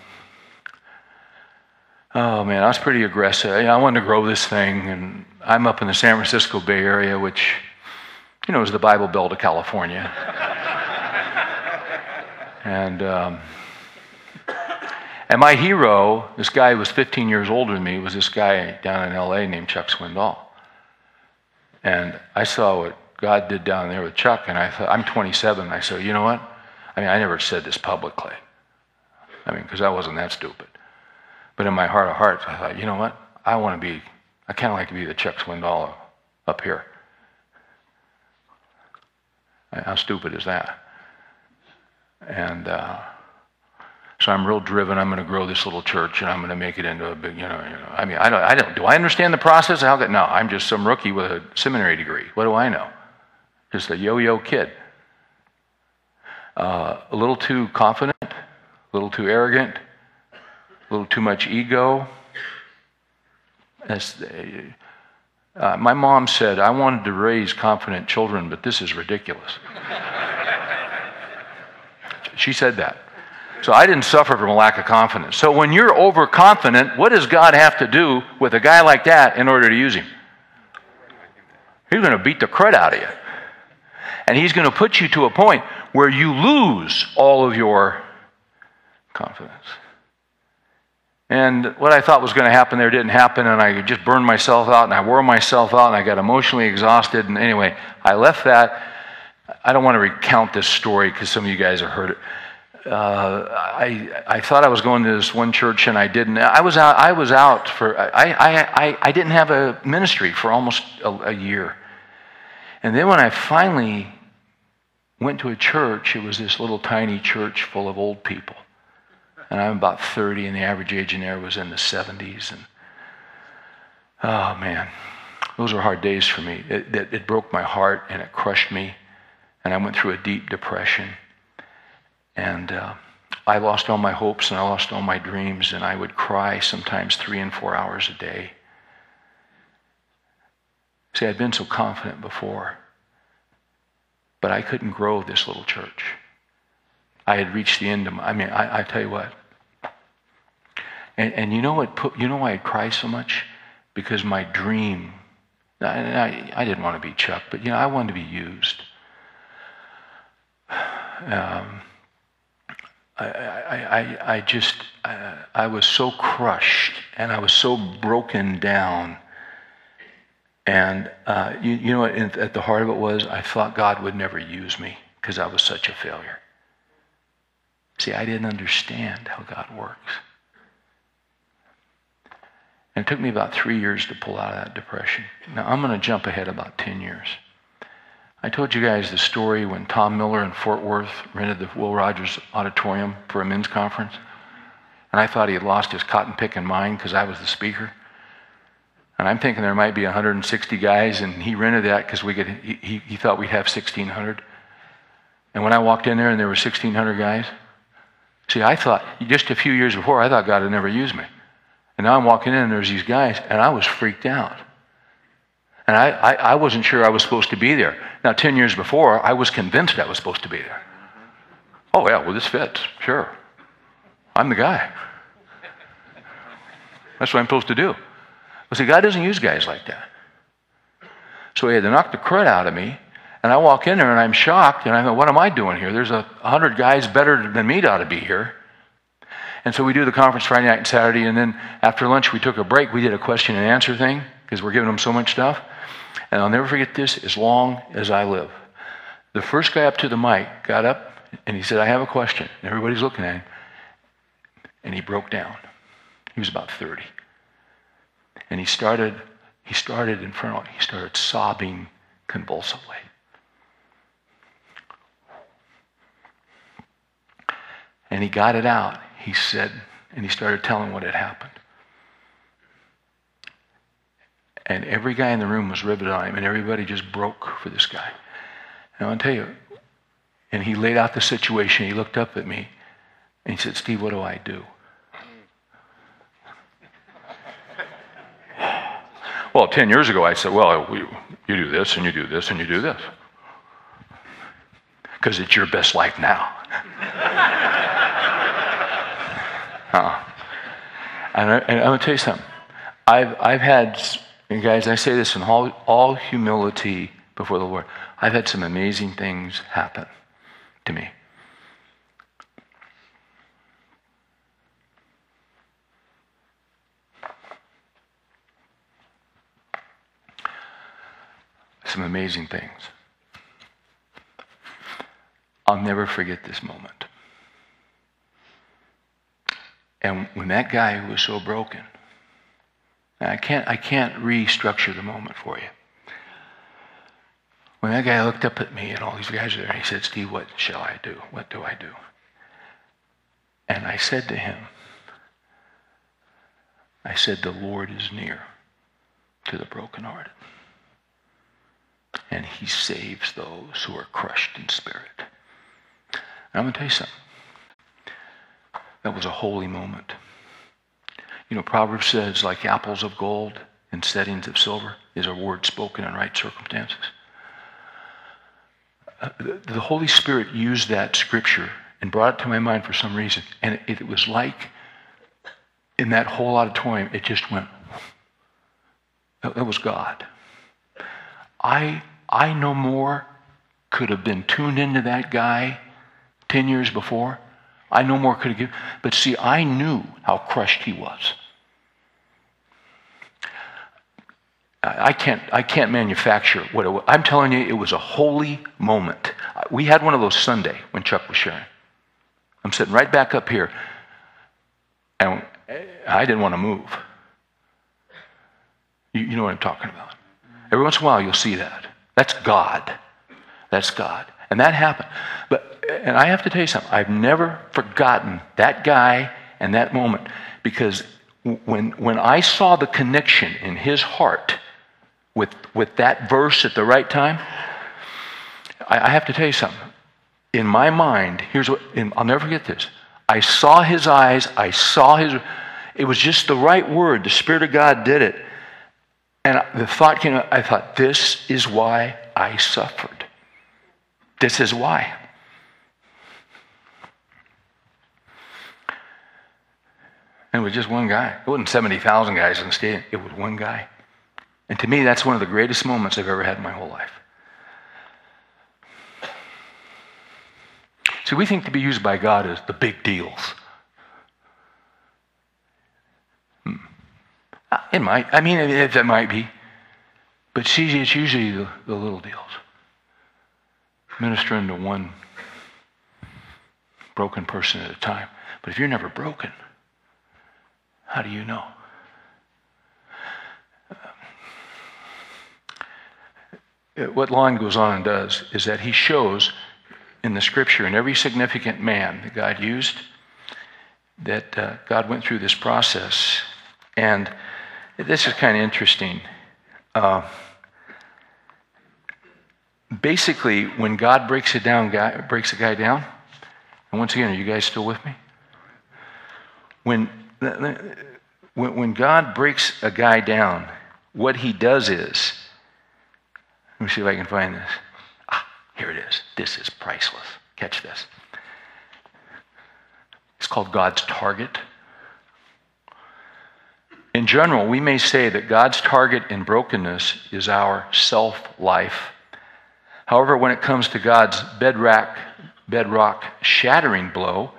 oh man, I was pretty aggressive. I wanted to grow this thing, and I'm up in the San Francisco Bay Area, which, you know, is the Bible Belt of California. and um, and my hero, this guy who was 15 years older than me, was this guy down in LA named Chuck Swindoll. And I saw what God did down there with Chuck, and I thought, I'm 27. I said, you know what? I mean, I never said this publicly. I mean, because I wasn't that stupid. But in my heart of hearts, I thought, you know what? I want to be, I kind of like to be the Chuck Swindoll up here. How stupid is that? And, uh, So I'm real driven. I'm going to grow this little church, and I'm going to make it into a big, you know. You know I mean, I don't, I don't. Do I understand the process? How? No, I'm just some rookie with a seminary degree. What do I know? Just a yo-yo kid. Uh, a little too confident, a little too arrogant, a little too much ego. As, uh, my mom said, I wanted to raise confident children, but this is ridiculous. she said that. So I didn't suffer from a lack of confidence. So when you're overconfident, what does God have to do with a guy like that in order to use him? He's going to beat the crud out of you. And he's going to put you to a point where you lose all of your confidence. And what I thought was going to happen there didn't happen, and I just burned myself out, and I wore myself out, and I got emotionally exhausted. And anyway, I left that. I don't want to recount this story because some of you guys have heard it uh, I, I thought I was going to this one church and I didn't. I was out, I was out for, I, I, I, I didn't have a ministry for almost a, a year. And then when I finally went to a church, it was this little tiny church full of old people. And I'm about 30, and the average age in there was in the 70s. And oh man, those were hard days for me. It, it, it broke my heart and it crushed me. And I went through a deep depression. And uh, I lost all my hopes and I lost all my dreams, and I would cry sometimes three and four hours a day. See, I'd been so confident before, but I couldn't grow this little church. I had reached the end of my, I mean, I, I tell you what. And, and you know what put, you know why I cry so much? Because my dream, I, I, I didn't want to be Chuck, but you know, I wanted to be used. Um, I, I, I just, uh, I was so crushed and I was so broken down. And uh, you, you, know what, at the heart of it was, I thought God would never use me because I was such a failure. See, I didn't understand how God works. And it took me about three years to pull out of that depression. Now, I'm going to jump ahead about 10 years. I told you guys the story when Tom Miller in Fort Worth rented the Will Rogers Auditorium for a men's conference. And I thought he had lost his cotton picking mind because I was the speaker. And I'm thinking there might be 160 guys, and he rented that because we could. He, he thought we'd have 1,600. And when I walked in there and there were 1,600 guys, see, I thought just a few years before I thought God had never used me, and now I'm walking in and there's these guys, and I was freaked out. And I, I, I, wasn't sure I was supposed to be there. Now, 10 years before, I was convinced I was supposed to be there. Oh, yeah, well, this fits. Sure. I'm the guy. That's what I'm supposed to do. But see, God doesn't use guys like that. So he had to knock the crud out of me. And I walk in there and I'm shocked. And I go, what am I doing here? There's a hundred guys better than me to ought to be here. And so we do the conference Friday night and Saturday. And then after lunch, we took a break. We did a question and answer thing because we're giving them so much stuff. And I'll never forget this as long as I live. The first guy up to the mic got up and he said, I have a question. And everybody's looking at him. And he broke down. He was about 30. And he started, he started in front of he started sobbing convulsively. And he got it out. He said, and he started telling what had happened. And every guy in the room was riveted on him, and everybody just broke for this guy. And I'll tell you, and he laid out the situation. He looked up at me, and he said, Steve, what do I do? Well, 10 years ago, I said, Well, you do this, and you do this, and you do this. Because it's your best life now. [LAUGHS] uh, and, I, and I'm going to tell you something. I've, I've had guys, I say this in all, all humility before the Lord. I've had some amazing things happen to me. Some amazing things. I'll never forget this moment. And when that guy who was so broken, I can't, I can't restructure the moment for you. When that guy looked up at me and all these guys are there, he said, Steve, what shall I do? What do I do? And I said to him, I said, The Lord is near to the brokenhearted. And he saves those who are crushed in spirit. I'm going to tell you something. That was a holy moment. You know, Proverbs says, like apples of gold in settings of silver, is a word spoken in right circumstances. Uh, the Holy Spirit used that scripture and brought it to my mind for some reason. And it, it was like in that whole auditorium, it just went, that, that was God. I, I no more could have been tuned into that guy 10 years before. I no more could have given. But see, I knew how crushed he was. I can't, I can't manufacture what it was. I'm telling you, it was a holy moment. We had one of those Sunday when Chuck was sharing. I'm sitting right back up here, and I didn't want to move. You, you know what I'm talking about. Every once in a while, you'll see that. That's God. That's God. And that happened. But, and I have to tell you something, I've never forgotten that guy and that moment because when, when I saw the connection in his heart with, with that verse at the right time, I, I have to tell you something. In my mind, here's what, I'll never forget this. I saw his eyes, I saw his, it was just the right word. The Spirit of God did it. And the thought came, I thought, this is why I suffered. This is why. And it was just one guy. It wasn't 70,000 guys in the stadium. It was one guy. And to me, that's one of the greatest moments I've ever had in my whole life. See, we think to be used by God is the big deals. Hmm. It might. I mean, it, it might be. But see, it's usually the, the little deals. Ministering to one broken person at a time. But if you're never broken, how do you know? Uh, what Lon goes on and does is that he shows in the scripture, in every significant man that God used, that uh, God went through this process. And this is kind of interesting. Uh, basically, when God breaks it down, guy, breaks a guy down, and once again, are you guys still with me? When, when God breaks a guy down, what he does is let me see if I can find this. Ah, here it is. This is priceless. Catch this. It's called God's target. In general, we may say that God's target in brokenness is our self life. However, when it comes to God's bedrock, bedrock shattering blow,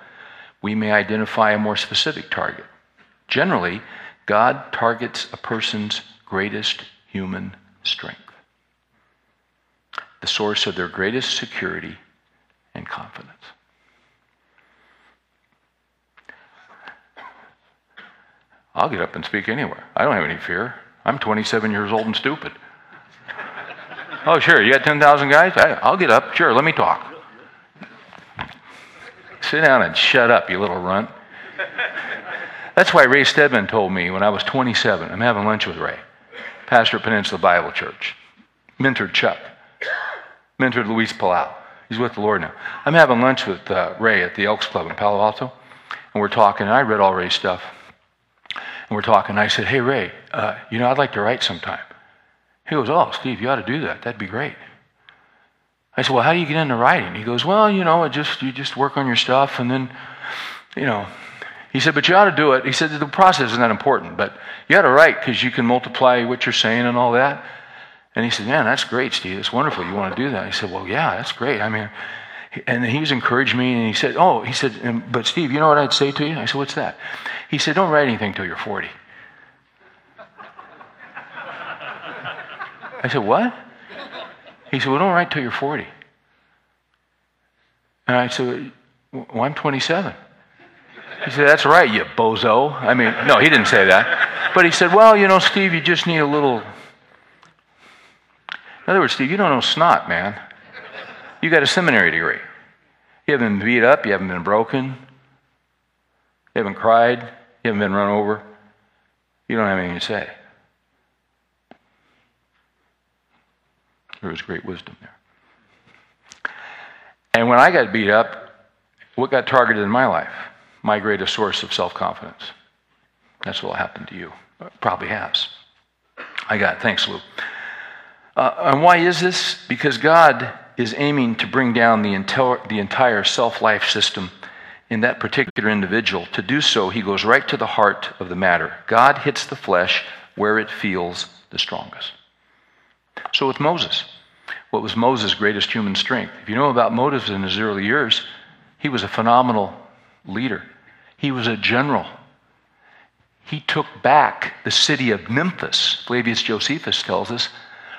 we may identify a more specific target. Generally, God targets a person's greatest human strength the source of their greatest security and confidence. I'll get up and speak anywhere. I don't have any fear. I'm 27 years old and stupid. oh, sure. You got 10,000 guys? I, will get up. Sure. Let me talk. Sit down and shut up, you little runt. That's why Ray Stedman told me when I was 27, I'm having lunch with Ray, pastor at Peninsula Bible Church, mentored Chuck mentored Luis Palau. He's with the Lord now. I'm having lunch with uh, Ray at the Elks Club in Palo Alto, and we're talking. And I read all Ray's stuff, and we're talking. I said, "Hey Ray, uh, you know I'd like to write sometime." He goes, "Oh, Steve, you ought to do that. That'd be great." I said, "Well, how do you get into writing?" He goes, "Well, you know, just you just work on your stuff, and then, you know." He said, "But you ought to do it." He said, "The process isn't that important, but you ought to write because you can multiply what you're saying and all that." And he said, Man, that's great, Steve. It's wonderful. You want to do that? I said, Well, yeah, that's great. I mean, and he was encouraging me, and he said, Oh, he said, but Steve, you know what I'd say to you? I said, What's that? He said, Don't write anything till you're 40. I said, What? He said, Well, don't write till you're 40. And I said, Well, I'm 27. He said, That's right, you bozo. I mean, no, he didn't say that. But he said, Well, you know, Steve, you just need a little in other words, Steve, you don't know snot, man. You got a seminary degree. You haven't been beat up, you haven't been broken. You haven't cried. You haven't been run over. You don't have anything to say. There was great wisdom there. And when I got beat up, what got targeted in my life? My greatest source of self confidence. That's what will happen to you. Probably has. I got it. Thanks, Lou. Uh, and why is this? Because God is aiming to bring down the, the entire self life system in that particular individual. To do so, he goes right to the heart of the matter. God hits the flesh where it feels the strongest. So with Moses, what was Moses' greatest human strength? If you know about Moses in his early years, he was a phenomenal leader. He was a general. He took back the city of Memphis, Flavius Josephus tells us,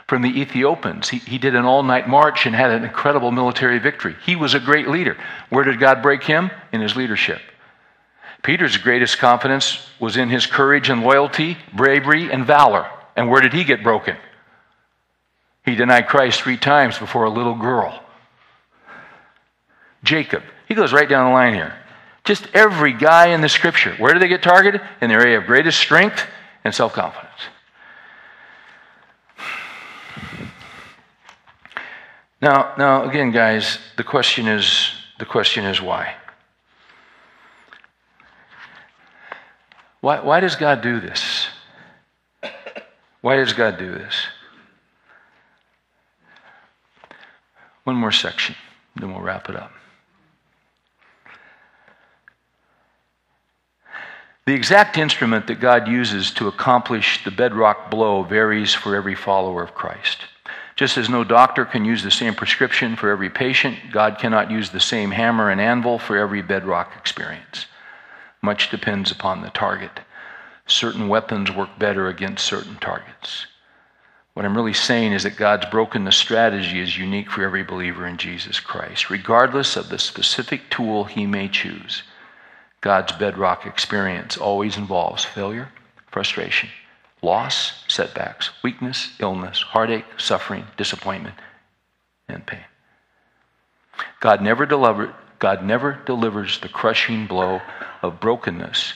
from the Ethiopians. He, he did an all night march and had an incredible military victory. He was a great leader. Where did God break him? In his leadership. Peter's greatest confidence was in his courage and loyalty, bravery and valor. And where did he get broken? He denied Christ three times before a little girl. Jacob. He goes right down the line here. Just every guy in the scripture. Where do they get targeted? In the area of greatest strength and self confidence. Now, now again, guys, the question is the question is why? Why, why does God do this? Why does God do this? One more section, then we'll wrap it up. The exact instrument that God uses to accomplish the bedrock blow varies for every follower of Christ. Just as no doctor can use the same prescription for every patient, God cannot use the same hammer and anvil for every bedrock experience. Much depends upon the target. Certain weapons work better against certain targets. What I'm really saying is that God's broken the strategy is unique for every believer in Jesus Christ, regardless of the specific tool he may choose. God's bedrock experience always involves failure, frustration, loss, setbacks, weakness, illness, heartache, suffering, disappointment, and pain. God never, deliver, God never delivers the crushing blow of brokenness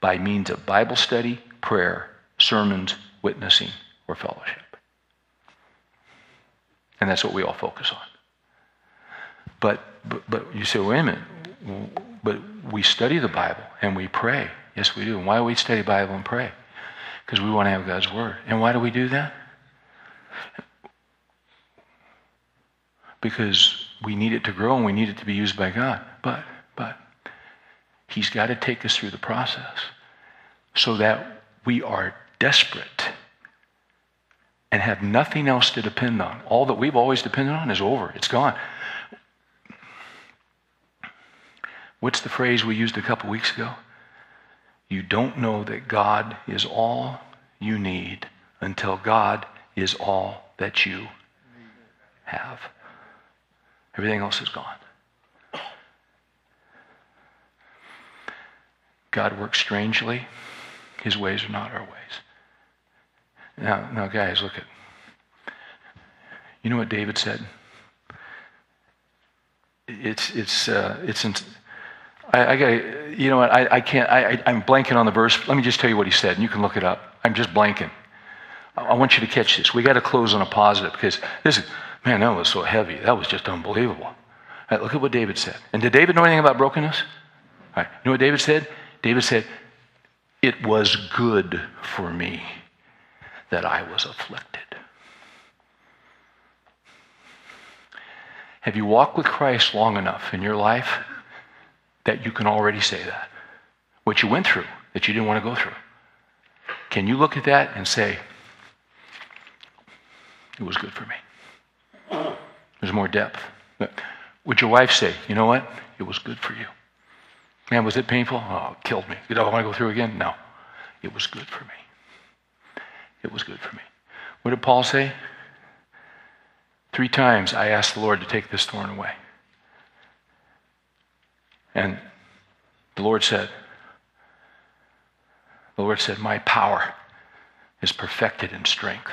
by means of Bible study, prayer, sermons, witnessing, or fellowship. And that's what we all focus on. But, but, but you say, wait a minute, but we study the Bible and we pray. Yes, we do. And why do we study Bible and pray? because we want to have God's Word. And why do we do that? Because we need it to grow and we need it to be used by God. But, but, He's got to take us through the process so that we are desperate and have nothing else to depend on. All that we've always depended on is over, it's gone. What's the phrase we used a couple weeks ago? You don't know that God is all you need until God is all that you have. Everything else is gone. God works strangely. His ways are not our ways. Now, now, guys, look at. You know what David said? It's it's uh, it's. I, I got you know what? I, I can't. I, I'm blanking on the verse. Let me just tell you what he said, and you can look it up. I'm just blanking. I want you to catch this. We got to close on a positive because this is, man, that was so heavy. That was just unbelievable. Right, look at what David said. And did David know anything about brokenness? All right, you know what David said? David said, It was good for me that I was afflicted. Have you walked with Christ long enough in your life that you can already say that. What you went through that you didn't want to go through. Can you look at that and say, it was good for me? There's more depth. Would your wife say, you know what? It was good for you. Man, was it painful? Oh, it killed me. Did I want to go through again? No. It was good for me. It was good for me. What did Paul say? Three times I asked the Lord to take this thorn away. And the Lord said, the Lord said, My power is perfected in strength.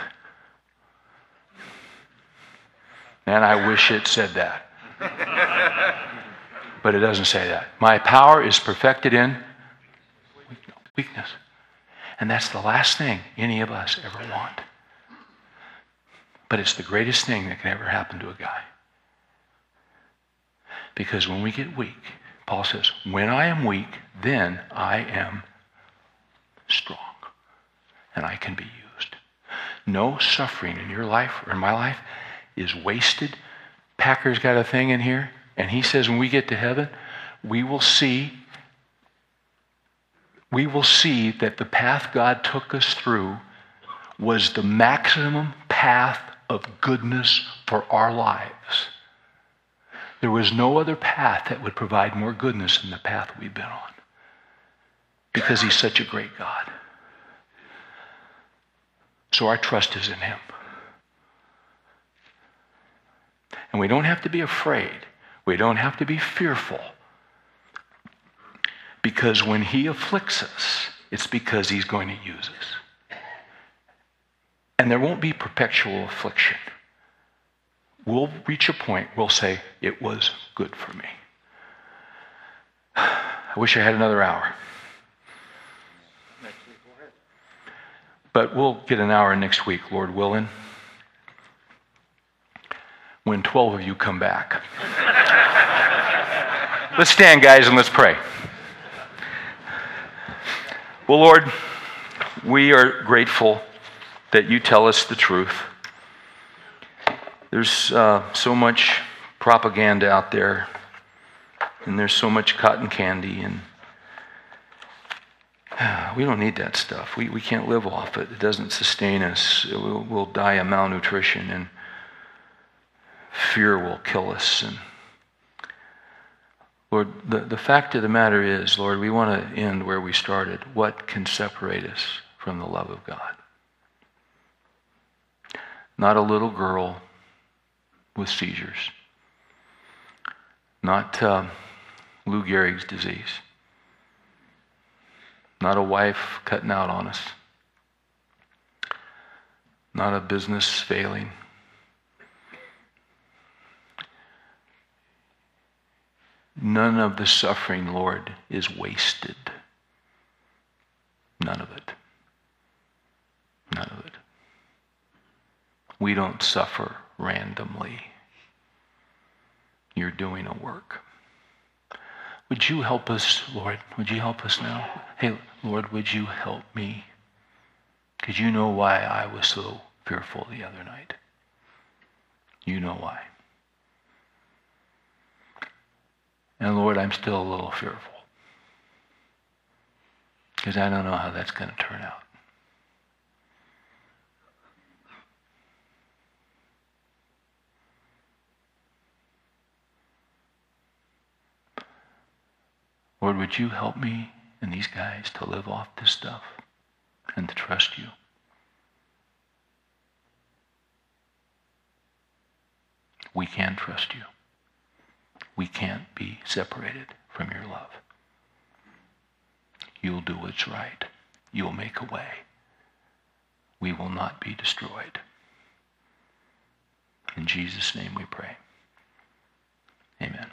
And I wish it said that. [LAUGHS] but it doesn't say that. My power is perfected in weakness. And that's the last thing any of us ever want. But it's the greatest thing that can ever happen to a guy. Because when we get weak, Paul says, when I am weak, then I am strong and I can be used. No suffering in your life or in my life is wasted. Packer's got a thing in here, and he says when we get to heaven, we will see we will see that the path God took us through was the maximum path of goodness for our lives. There was no other path that would provide more goodness than the path we've been on because He's such a great God. So our trust is in Him. And we don't have to be afraid, we don't have to be fearful. Because when He afflicts us, it's because He's going to use us. And there won't be perpetual affliction we'll reach a point we'll say, it was good for me. [SIGHS] I wish I had another hour. But we'll get an hour next week, Lord willing, when 12 of you come back. [LAUGHS] let's stand, guys, and let's pray. Well, Lord, we are grateful that you tell us the truth. There's uh, so much propaganda out there, and there's so much cotton candy, and uh, [SIGHS] we don't need that stuff. We, we can't live off it. It doesn't sustain us. We'll, we'll die of malnutrition, and fear will kill us. And Lord, the, the fact of the matter is, Lord, we want to end where we started. What can separate us from the love of God? Not a little girl with seizures, not uh, Lou Gehrig's disease, not a wife cutting out on us, not a business failing. None of the suffering, Lord, is wasted. None of it. None of it. We don't suffer randomly. You're doing a work. Would you help us, Lord? Would you help us now? Hey, Lord, would you help me? Because you know why I was so fearful the other night. You know why. And Lord, I'm still a little fearful. Because I don't know how that's going to turn out. Lord, would you help me and these guys to live off this stuff and to trust you? We can trust you. We can't be separated from your love. You'll do what's right. You'll make a way. We will not be destroyed. In Jesus' name we pray. Amen.